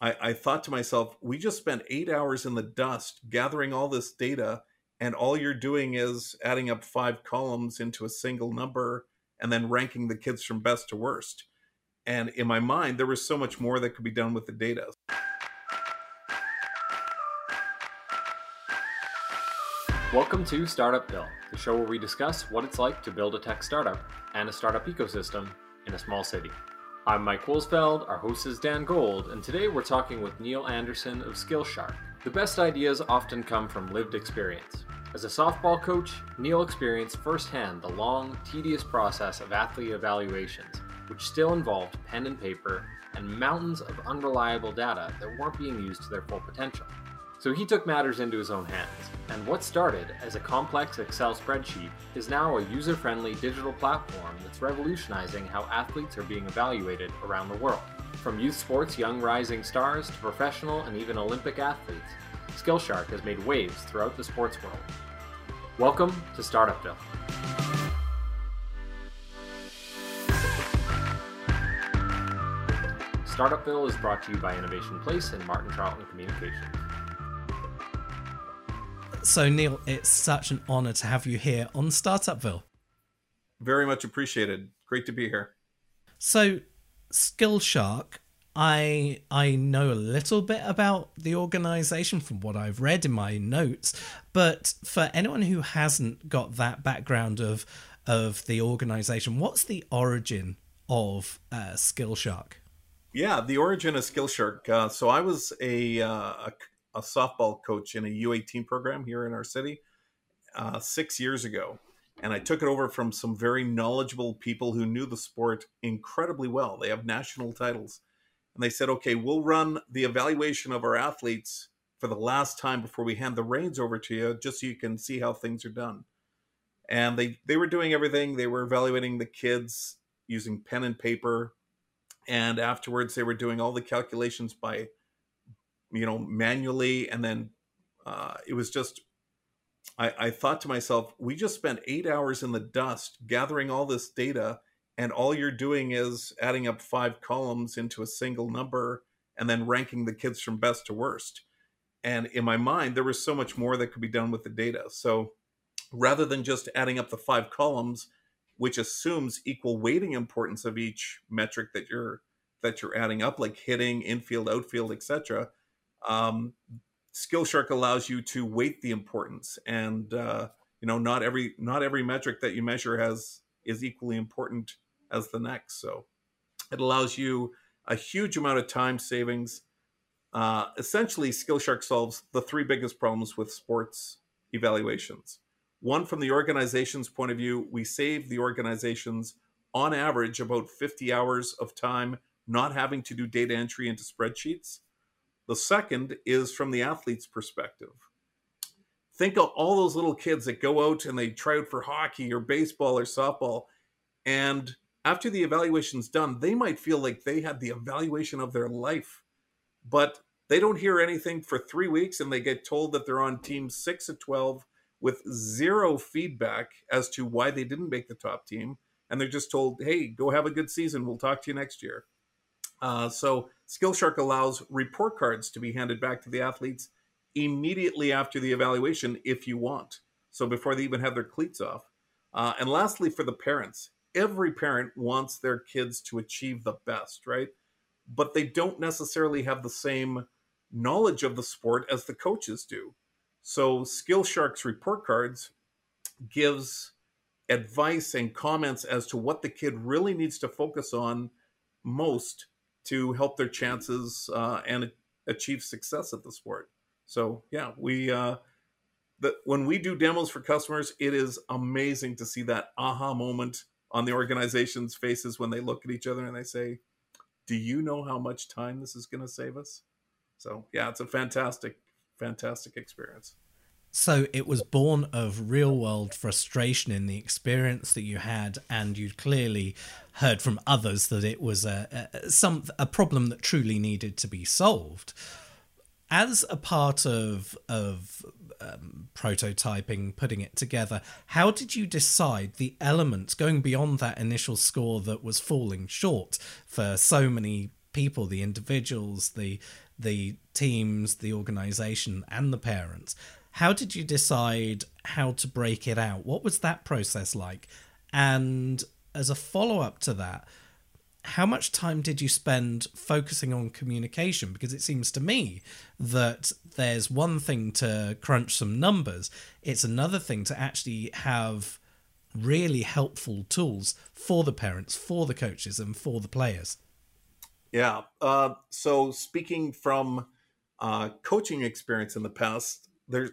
I, I thought to myself, we just spent eight hours in the dust gathering all this data, and all you're doing is adding up five columns into a single number and then ranking the kids from best to worst. And in my mind, there was so much more that could be done with the data. Welcome to Startupville, the show where we discuss what it's like to build a tech startup and a startup ecosystem in a small city. I'm Mike Wolsfeld, our host is Dan Gold, and today we're talking with Neil Anderson of Skillshark. The best ideas often come from lived experience. As a softball coach, Neil experienced firsthand the long, tedious process of athlete evaluations, which still involved pen and paper and mountains of unreliable data that weren't being used to their full potential. So he took matters into his own hands, and what started as a complex Excel spreadsheet is now a user friendly digital platform that's revolutionizing how athletes are being evaluated around the world. From youth sports young rising stars to professional and even Olympic athletes, Skillshark has made waves throughout the sports world. Welcome to Startupville. Startupville is brought to you by Innovation Place and Martin Charlton Communications. So, Neil, it's such an honor to have you here on Startupville. Very much appreciated. Great to be here. So, Skillshark, I I know a little bit about the organization from what I've read in my notes, but for anyone who hasn't got that background of of the organization, what's the origin of uh, Skillshark? Yeah, the origin of Skillshark. Uh, so I was a, uh, a a softball coach in a U18 program here in our city uh, six years ago. And I took it over from some very knowledgeable people who knew the sport incredibly well. They have national titles. And they said, okay, we'll run the evaluation of our athletes for the last time before we hand the reins over to you, just so you can see how things are done. And they, they were doing everything. They were evaluating the kids using pen and paper. And afterwards, they were doing all the calculations by you know, manually. And then uh, it was just, I, I thought to myself, we just spent eight hours in the dust gathering all this data, and all you're doing is adding up five columns into a single number and then ranking the kids from best to worst. And in my mind, there was so much more that could be done with the data. So rather than just adding up the five columns, which assumes equal weighting importance of each metric that you're that you're adding up, like hitting, infield, outfield, etc um, Skillshark allows you to weight the importance, and uh, you know not every not every metric that you measure has is equally important as the next. So it allows you a huge amount of time savings. Uh, essentially, Skillshark solves the three biggest problems with sports evaluations. One, from the organization's point of view, we save the organizations on average about 50 hours of time not having to do data entry into spreadsheets. The second is from the athlete's perspective. Think of all those little kids that go out and they try out for hockey or baseball or softball. And after the evaluation's done, they might feel like they had the evaluation of their life, but they don't hear anything for three weeks and they get told that they're on team six of 12 with zero feedback as to why they didn't make the top team. And they're just told, hey, go have a good season. We'll talk to you next year. Uh, so Skillshark allows report cards to be handed back to the athletes immediately after the evaluation if you want. So before they even have their cleats off. Uh, and lastly, for the parents, every parent wants their kids to achieve the best, right? But they don't necessarily have the same knowledge of the sport as the coaches do. So Skillshark's report cards gives advice and comments as to what the kid really needs to focus on most to help their chances uh, and achieve success at the sport. So yeah, we uh, the, when we do demos for customers, it is amazing to see that aha moment on the organization's faces when they look at each other and they say, "Do you know how much time this is going to save us?" So yeah, it's a fantastic, fantastic experience. So it was born of real world frustration in the experience that you had, and you clearly heard from others that it was a, a some a problem that truly needed to be solved. As a part of of um, prototyping, putting it together, how did you decide the elements going beyond that initial score that was falling short for so many people, the individuals, the the teams, the organization, and the parents. How did you decide how to break it out? What was that process like? And as a follow up to that, how much time did you spend focusing on communication? Because it seems to me that there's one thing to crunch some numbers, it's another thing to actually have really helpful tools for the parents, for the coaches, and for the players. Yeah. Uh, so speaking from uh, coaching experience in the past, there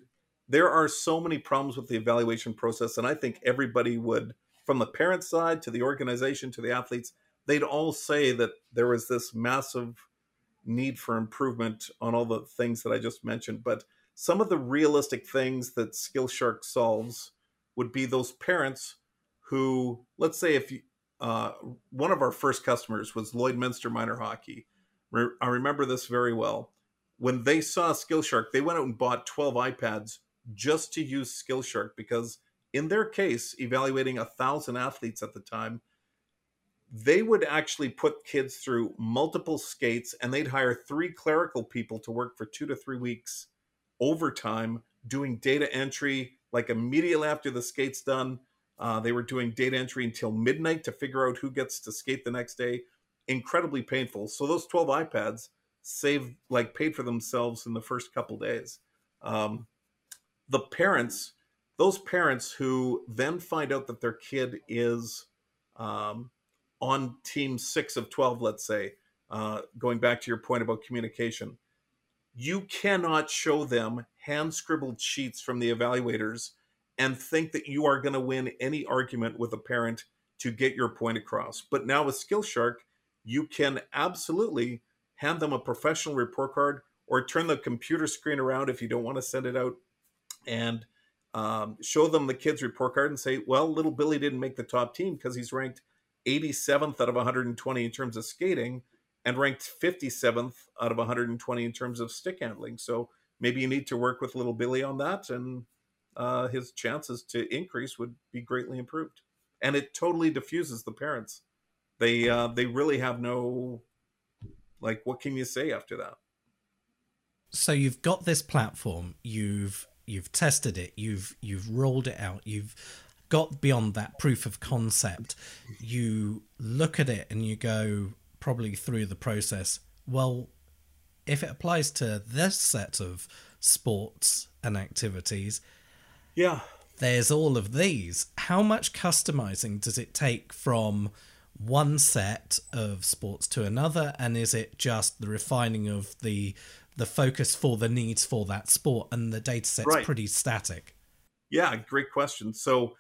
there are so many problems with the evaluation process, and I think everybody would, from the parent side to the organization to the athletes, they'd all say that there was this massive need for improvement on all the things that I just mentioned. But some of the realistic things that Skillshark solves would be those parents who, let's say, if you, uh, one of our first customers was Lloydminster Minor Hockey. I remember this very well. When they saw Skillshark, they went out and bought 12 iPads just to use Skillshark because, in their case, evaluating a thousand athletes at the time, they would actually put kids through multiple skates and they'd hire three clerical people to work for two to three weeks overtime doing data entry like immediately after the skate's done. Uh, they were doing data entry until midnight to figure out who gets to skate the next day. Incredibly painful. So those 12 ipads saved like paid for themselves in the first couple days. Um, the parents those parents who then find out that their kid is um, on team six of 12, let's say, uh, going back to your point about communication, you cannot show them hand scribbled sheets from the evaluators and think that you are going to win any argument with a parent to get your point across. But now with Skillshark, you can absolutely hand them a professional report card or turn the computer screen around if you don't want to send it out and um, show them the kid's report card and say, well, little Billy didn't make the top team because he's ranked 87th out of 120 in terms of skating and ranked 57th out of 120 in terms of stick handling. So maybe you need to work with little Billy on that, and uh, his chances to increase would be greatly improved. And it totally diffuses the parents. They uh, they really have no like what can you say after that? So you've got this platform, you've you've tested it, you've you've rolled it out, you've got beyond that proof of concept, you look at it and you go probably through the process. Well, if it applies to this set of sports and activities, yeah, there's all of these. How much customizing does it take from one set of sports to another, and is it just the refining of the the focus for the needs for that sport, and the data set's right. pretty static? Yeah, great question. So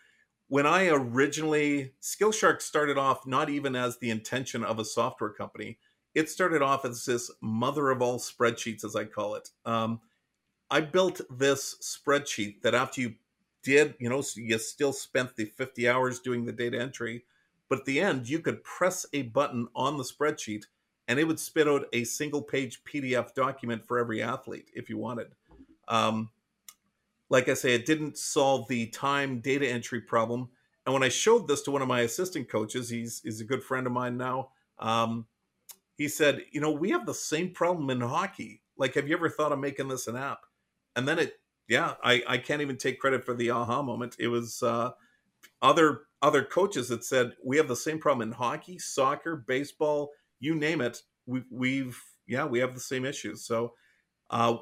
when I originally Skillshark started off not even as the intention of a software company. It started off as this mother of all spreadsheets, as I call it. Um, I built this spreadsheet that after you did, you know, so you still spent the 50 hours doing the data entry, but at the end, you could press a button on the spreadsheet and it would spit out a single page PDF document for every athlete if you wanted. Um, like I say, it didn't solve the time data entry problem. And when I showed this to one of my assistant coaches, he's is a good friend of mine now. Um, he said, "You know, we have the same problem in hockey. Like, have you ever thought of making this an app?" And then it, yeah, I I can't even take credit for the aha moment. It was uh, other other coaches that said we have the same problem in hockey, soccer, baseball, you name it. We've we've yeah, we have the same issues. So uh,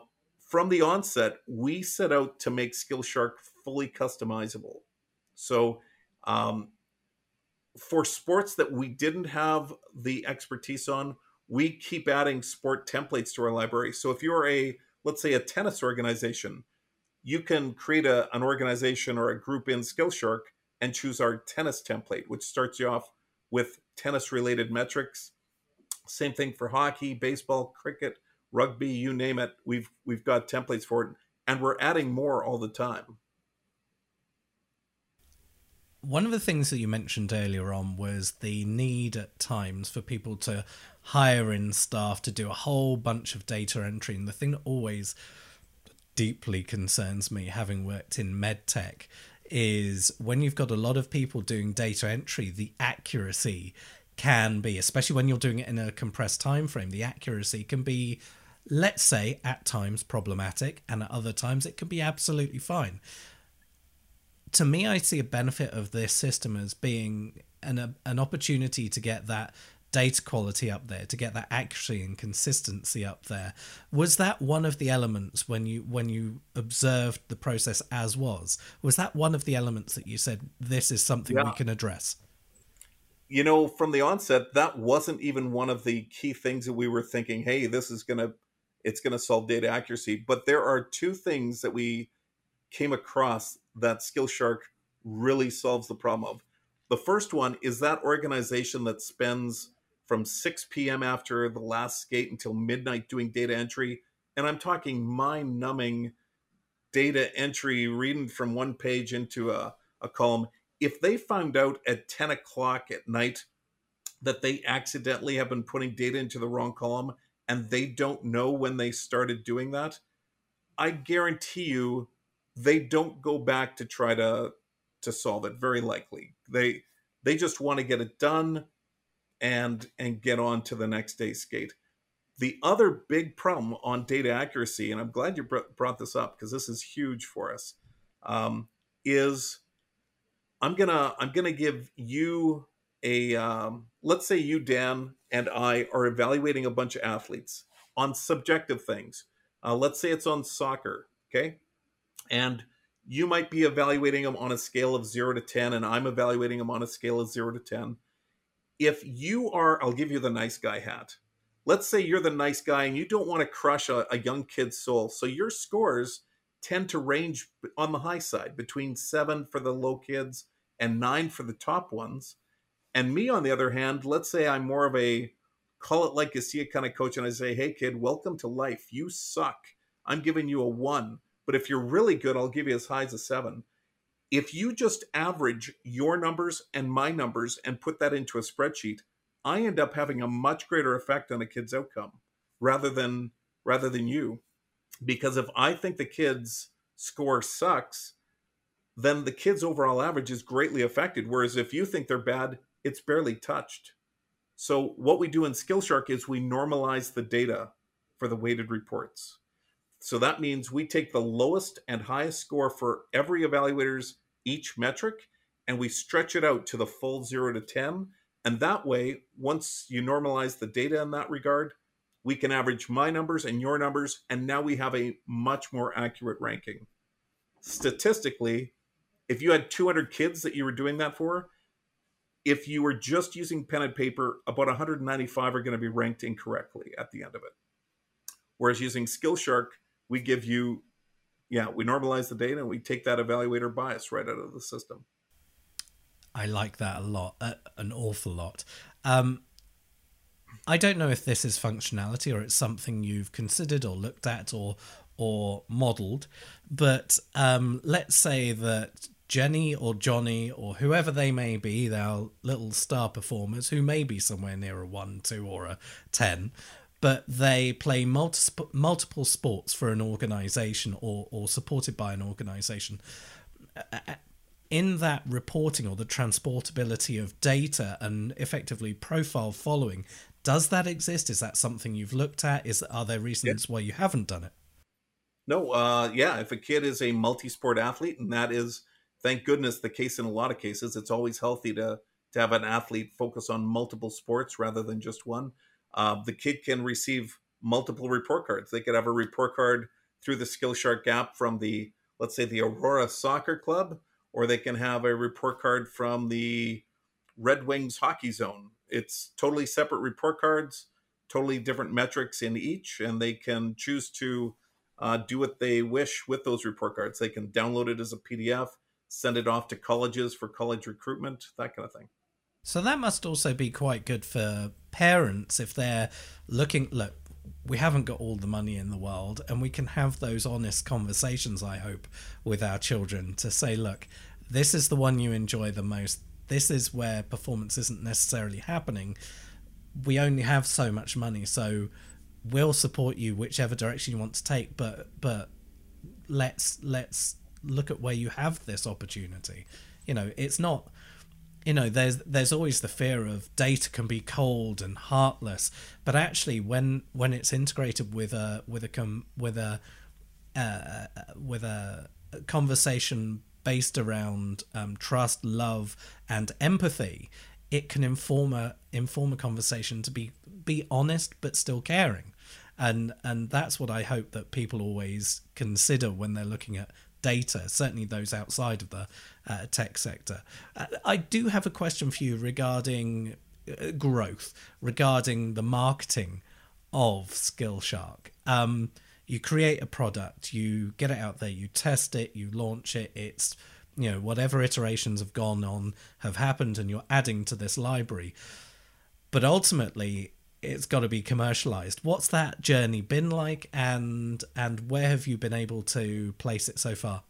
from the onset, we set out to make Skillshark fully customizable. So, um, for sports that we didn't have the expertise on, we keep adding sport templates to our library. So, if you're a, let's say, a tennis organization, you can create a, an organization or a group in Skillshark and choose our tennis template, which starts you off with tennis related metrics. Same thing for hockey, baseball, cricket, rugby, you name it. We've we've got templates for it, and we're adding more all the time. One of the things that you mentioned earlier on was the need at times for people to hire in staff to do a whole bunch of data entry. And the thing that always deeply concerns me, having worked in medtech, is when you've got a lot of people doing data entry, the accuracy can be, especially when you're doing it in a compressed time frame, the accuracy can be let's say, at times problematic, and at other times it can be absolutely fine. To me, I see a benefit of this system as being an, an opportunity to get that data quality up there to get that accuracy and consistency up there was that one of the elements when you when you observed the process as was was that one of the elements that you said this is something yeah. we can address you know from the onset that wasn't even one of the key things that we were thinking hey this is going to it's going to solve data accuracy but there are two things that we came across that skillshark really solves the problem of the first one is that organization that spends from 6 p.m. after the last skate until midnight doing data entry. And I'm talking mind numbing data entry, reading from one page into a, a column. If they found out at 10 o'clock at night that they accidentally have been putting data into the wrong column and they don't know when they started doing that, I guarantee you they don't go back to try to to solve it very likely. They they just want to get it done and and get on to the next day's skate. The other big problem on data accuracy, and I'm glad you brought this up because this is huge for us, um, is I'm gonna I'm gonna give you a um, let's say you Dan and I are evaluating a bunch of athletes on subjective things. Uh, let's say it's on soccer, okay, and you might be evaluating them on a scale of zero to ten, and I'm evaluating them on a scale of zero to ten if you are, I'll give you the nice guy hat. Let's say you're the nice guy and you don't want to crush a, a young kid's soul. So your scores tend to range on the high side between seven for the low kids and nine for the top ones. And me, on the other hand, let's say I'm more of a call it like you see it kind of coach, and I say, hey, kid, welcome to life. You suck. I'm giving you a one. But if you're really good, I'll give you as high as a seven if you just average your numbers and my numbers and put that into a spreadsheet, I end up having a much greater effect on a kid's outcome rather than rather than you. Because if I think the kid's score sucks, then the kid's overall average is greatly affected. Whereas if you think they're bad, it's barely touched. So what we do in Skillshark is we normalize the data for the weighted reports. So that means we take the lowest and highest score for every evaluator's each metric and we stretch it out to the full 0 to 10 and that way once you normalize the data in that regard we can average my numbers and your numbers and now we have a much more accurate ranking statistically if you had 200 kids that you were doing that for if you were just using pen and paper about 195 are going to be ranked incorrectly at the end of it whereas using skillshark we give you yeah, we normalize the data and we take that evaluator bias right out of the system. I like that a lot, uh, an awful lot. Um, I don't know if this is functionality or it's something you've considered or looked at or or modeled, but um, let's say that Jenny or Johnny or whoever they may be, their little star performers who may be somewhere near a one, two, or a ten, but they play multi- multiple sports for an organization or, or supported by an organization. In that reporting or the transportability of data and effectively profile following, does that exist? Is that something you've looked at? Is are there reasons yeah. why you haven't done it? No, uh, yeah. If a kid is a multi-sport athlete, and that is, thank goodness, the case in a lot of cases, it's always healthy to to have an athlete focus on multiple sports rather than just one uh, the kid can receive multiple report cards. They could have a report card through the Skillshark gap from the, let's say, the Aurora Soccer Club, or they can have a report card from the Red Wings Hockey Zone. It's totally separate report cards, totally different metrics in each, and they can choose to uh, do what they wish with those report cards. They can download it as a PDF, send it off to colleges for college recruitment, that kind of thing. So that must also be quite good for parents if they're looking. Look, we haven't got all the money in the world, and we can have those honest conversations, I hope, with our children to say, look, this is the one you enjoy the most. This is where performance isn't necessarily happening. We only have so much money, so we'll support you whichever direction you want to take, but but let's let's look at where you have this opportunity. You know, it's not you know there's there's always the fear of data can be cold and heartless but actually when when it's integrated with a with a com, with a uh, with a conversation based around um, trust love and empathy it can inform a inform a conversation to be be honest but still caring and and that's what i hope that people always consider when they're looking at data, certainly those outside of the uh, tech sector. Uh, I do have a question for you regarding uh, growth, regarding the marketing of Skillshark. Um, you create a product, you get it out there, you test it, you launch it. It's you know whatever iterations have gone on have happened, and you're adding to this library. But ultimately, it's got to be commercialized. What's that journey been like, and and where have you been able to place it so far?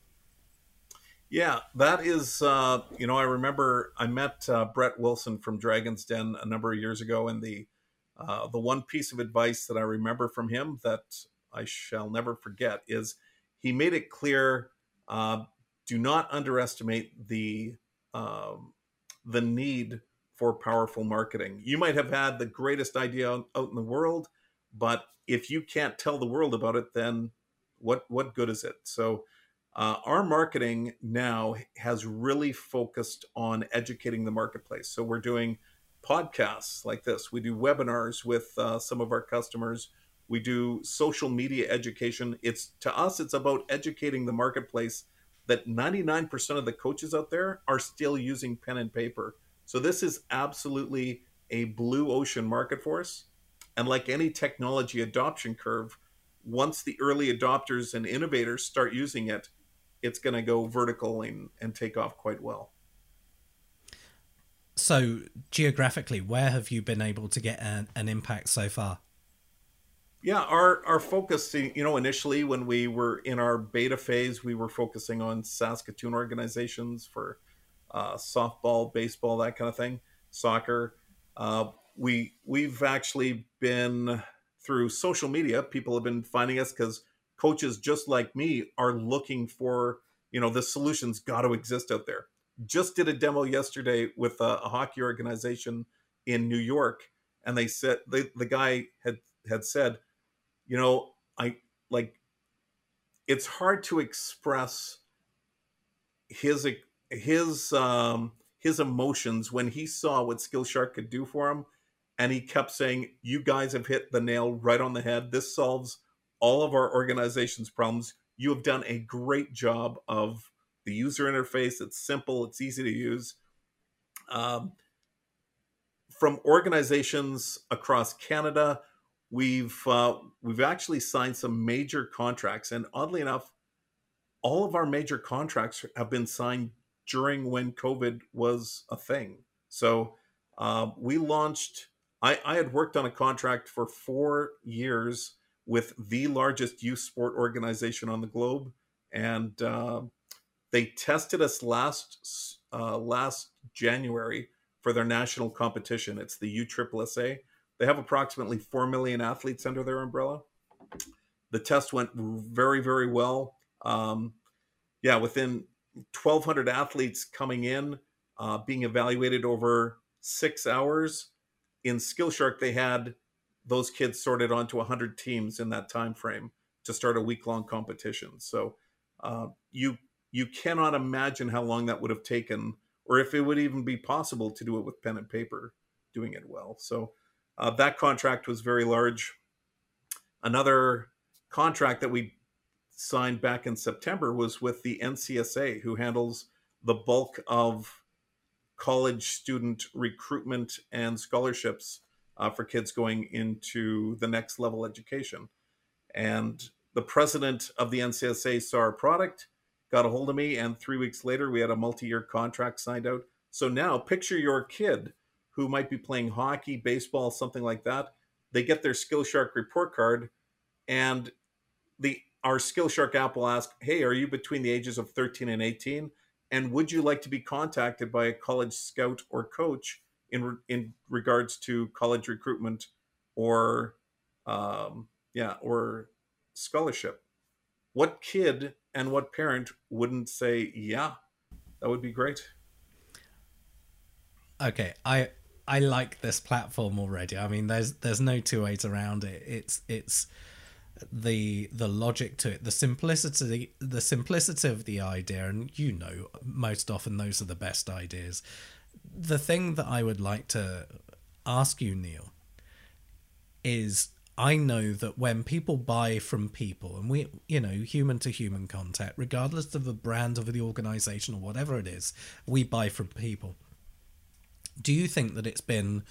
Yeah, that is, uh, you know, I remember I met uh, Brett Wilson from Dragon's Den a number of years ago, and the uh, the one piece of advice that I remember from him that I shall never forget is he made it clear: uh, do not underestimate the um, the need for powerful marketing. You might have had the greatest idea out in the world, but if you can't tell the world about it, then what what good is it? So uh, our marketing now has really focused on educating the marketplace. So we're doing podcasts like this. We do webinars with uh, some of our customers. We do social media education. It's to us, it's about educating the marketplace that 99% of the coaches out there are still using pen and paper so this is absolutely a blue ocean market for us. And like any technology adoption curve, once the early adopters and innovators start using it, it's going to go vertical and, and take off quite well. So, geographically, where have you been able to get an, an impact so far? Yeah, our our focus, you know, initially when we were in our beta phase, we were focusing on Saskatoon organizations for uh, softball, baseball, that kind of thing, soccer. Uh, we we've actually been through social media. People have been finding us because coaches just like me are looking for you know the solutions got to exist out there. Just did a demo yesterday with a, a hockey organization in New York, and they said the the guy had had said, you know, I like it's hard to express his his um, his emotions when he saw what Skillshark could do for him, and he kept saying, "You guys have hit the nail right on the head. This solves all of our organization's problems. You have done a great job of the user interface. It's simple. It's easy to use." Um, from organizations across Canada, we've uh, we've actually signed some major contracts, and oddly enough, all of our major contracts have been signed during when COVID was a thing. So uh, we launched. I, I had worked on a contract for four years with the largest youth sport organization on the globe, and uh, they tested us last uh, last January for their national competition. It's the USSSA. They have approximately four million athletes under their umbrella. The test went very very well. Um, yeah, within 1,200 athletes coming in, uh, being evaluated over six hours. In Skillshark, they had those kids sorted onto 100 teams in that time frame to start a week long competition. So uh, you you cannot imagine how long that would have taken, or if it would even be possible to do it with pen and paper, doing it well. So uh, that contract was very large. Another contract that we signed back in September was with the NCSA, who handles the bulk of college student recruitment and scholarships uh, for kids going into the next level education. And the president of the NCSA saw our product, got a hold of me, and three weeks later, we had a multi year contract signed out. So now picture your kid who might be playing hockey, baseball, something like that. They get their Skillshark report card, and the our Skillshark app will ask, Hey, are you between the ages of 13 and 18? And would you like to be contacted by a college scout or coach in, in regards to college recruitment or, um, yeah, or scholarship? What kid and what parent wouldn't say, Yeah, that would be great? Okay, I I like this platform already. I mean, there's there's no two ways around it. It's it's the the logic to it, the simplicity the simplicity of the idea, and you know, most often those are the best ideas. The thing that I would like to ask you, Neil, is I know that when people buy from people, and we, you know, human to human contact, regardless of the brand of the organization or whatever it is, we buy from people. Do you think that it's been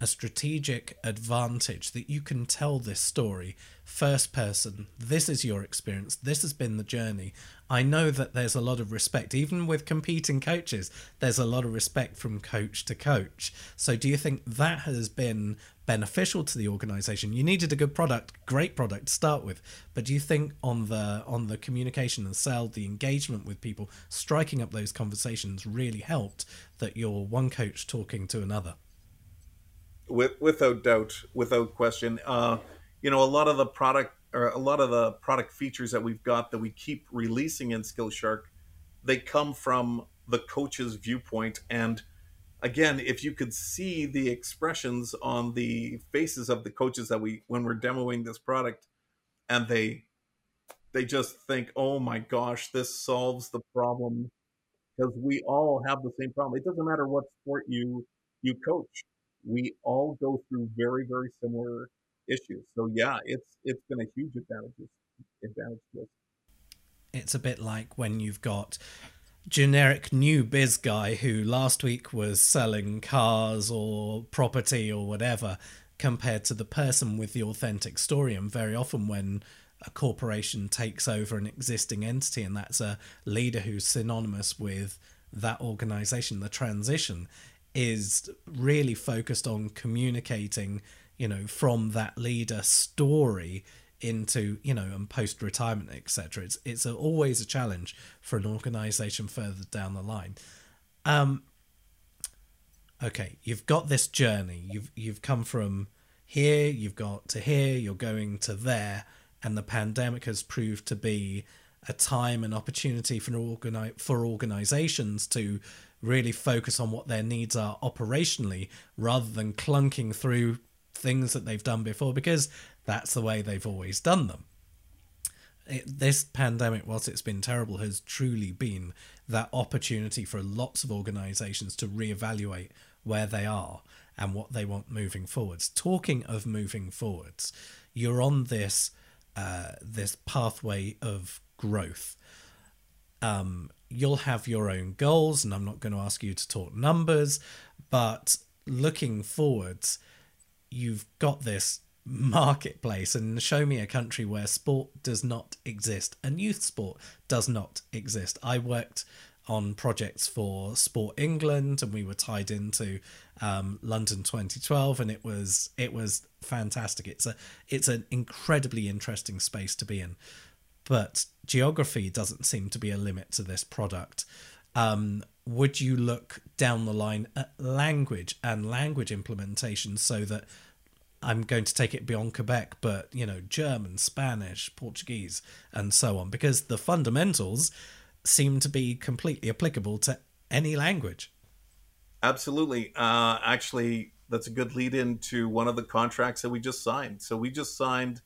a strategic advantage that you can tell this story first person. This is your experience. This has been the journey. I know that there's a lot of respect, even with competing coaches, there's a lot of respect from coach to coach. So, do you think that has been beneficial to the organization? You needed a good product, great product to start with, but do you think on the on the communication and sell, the engagement with people, striking up those conversations really helped that you're one coach talking to another? With, without doubt, without question. Uh, you know, a lot of the product or a lot of the product features that we've got that we keep releasing in Skillshark, they come from the coach's viewpoint. And again, if you could see the expressions on the faces of the coaches that we when we're demoing this product, and they they just think, oh my gosh, this solves the problem because we all have the same problem. It doesn't matter what sport you you coach we all go through very very similar issues. So yeah, it's it's been a huge advantage advantage to us. It's a bit like when you've got generic new biz guy who last week was selling cars or property or whatever compared to the person with the authentic story and very often when a corporation takes over an existing entity and that's a leader who's synonymous with that organization the transition is really focused on communicating, you know, from that leader story into you know and post retirement etc it's it's a, always a challenge for an organization further down the line. Um okay you've got this journey. You've you've come from here you've got to here you're going to there and the pandemic has proved to be a time and opportunity for organi- for organizations to really focus on what their needs are operationally rather than clunking through things that they've done before because that's the way they've always done them. It, this pandemic, whilst it's been terrible, has truly been that opportunity for lots of organizations to reevaluate where they are and what they want moving forwards. Talking of moving forwards, you're on this uh, this pathway of growth. Um, you'll have your own goals, and I'm not going to ask you to talk numbers, but looking forwards, you've got this marketplace and show me a country where sport does not exist and youth sport does not exist. I worked on projects for Sport England and we were tied into um, London 2012 and it was it was fantastic. It's a it's an incredibly interesting space to be in but geography doesn't seem to be a limit to this product. Um, would you look down the line at language and language implementation so that I'm going to take it beyond Quebec, but you know, German, Spanish, Portuguese, and so on, because the fundamentals seem to be completely applicable to any language. Absolutely. Uh, actually, that's a good lead into one of the contracts that we just signed. So we just signed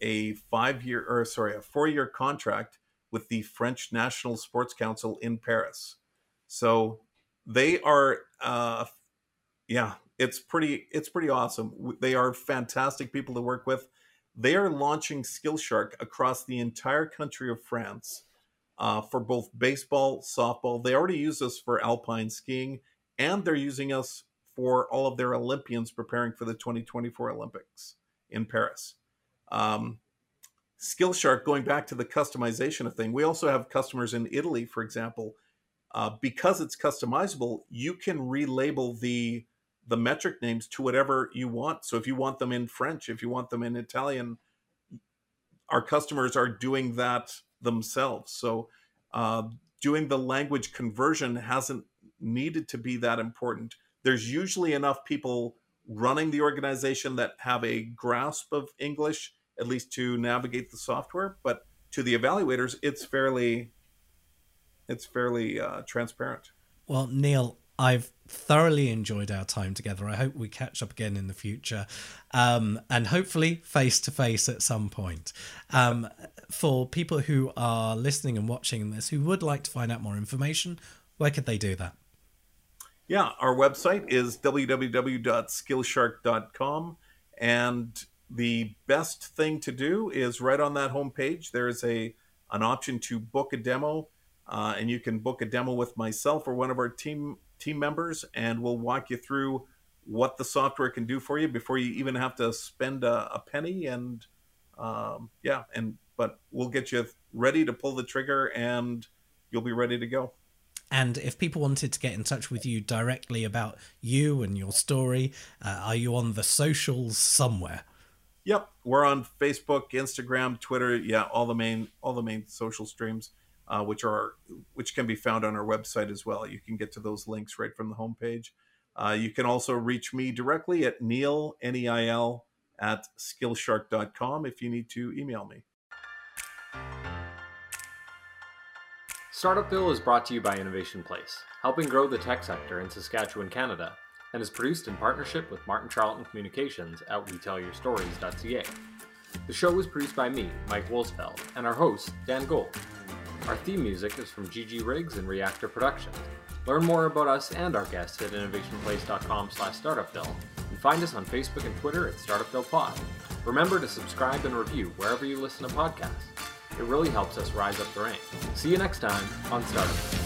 a five year or sorry a four year contract with the French National Sports Council in Paris. So they are uh, yeah it's pretty it's pretty awesome. They are fantastic people to work with. They are launching Skillshark across the entire country of France. Uh, for both baseball, softball. They already use us for alpine skiing, and they're using us for all of their Olympians preparing for the 2024 Olympics in Paris. Um, Skillshark, going back to the customization of thing, we also have customers in Italy, for example. Uh, because it's customizable, you can relabel the the metric names to whatever you want. So if you want them in French, if you want them in Italian, our customers are doing that themselves. So uh, doing the language conversion hasn't needed to be that important. There's usually enough people running the organization that have a grasp of English at least to navigate the software. But to the evaluators, it's fairly it's fairly uh, transparent. Well, Neil, I've thoroughly enjoyed our time together. I hope we catch up again in the future um, and hopefully face to face at some point. Um, for people who are listening and watching this who would like to find out more information, where could they do that? Yeah, our website is www.skillshark.com. And the best thing to do is right on that homepage, there is a an option to book a demo. Uh, and you can book a demo with myself or one of our team team members, and we'll walk you through what the software can do for you before you even have to spend a, a penny. And um, yeah, and but we'll get you ready to pull the trigger, and you'll be ready to go. And if people wanted to get in touch with you directly about you and your story, uh, are you on the socials somewhere? Yep, we're on Facebook, Instagram, Twitter. Yeah, all the main all the main social streams uh, which are which can be found on our website as well. You can get to those links right from the homepage. Uh, you can also reach me directly at Neil N E I L at skillshark.com if you need to email me. Startupville is brought to you by Innovation Place, helping grow the tech sector in Saskatchewan, Canada, and is produced in partnership with Martin Charlton Communications at WeTellYourStories.ca. The show was produced by me, Mike Wolsfeld, and our host, Dan Gold. Our theme music is from GG Riggs and Reactor Productions. Learn more about us and our guests at innovationplace.com slash startupville and find us on Facebook and Twitter at startupvillepod. Remember to subscribe and review wherever you listen to podcasts. It really helps us rise up the ranks. See you next time on Startup.